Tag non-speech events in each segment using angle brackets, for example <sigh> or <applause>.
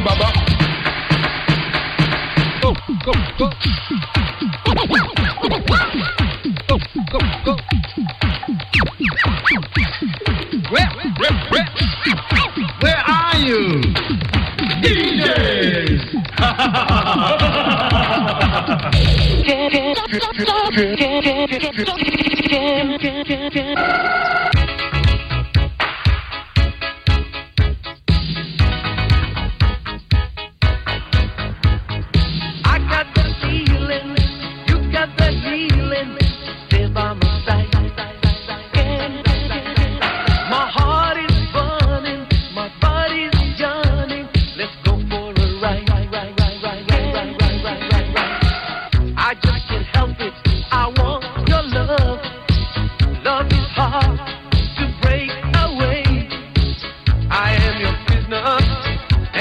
Go, go, go. Where, where, where, where are you? DJs! <laughs> <laughs>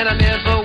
make I feel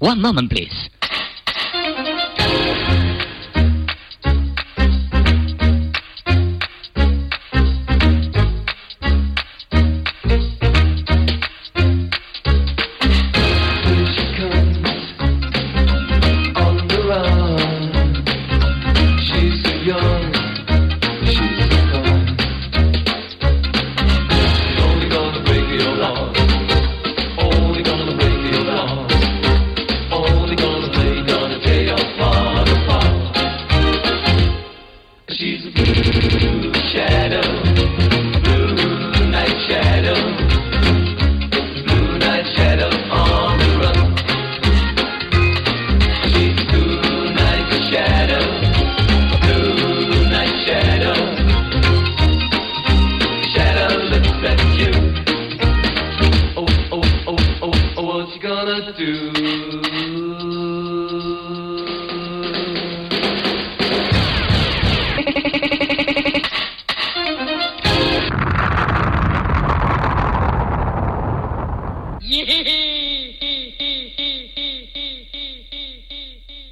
One moment, please.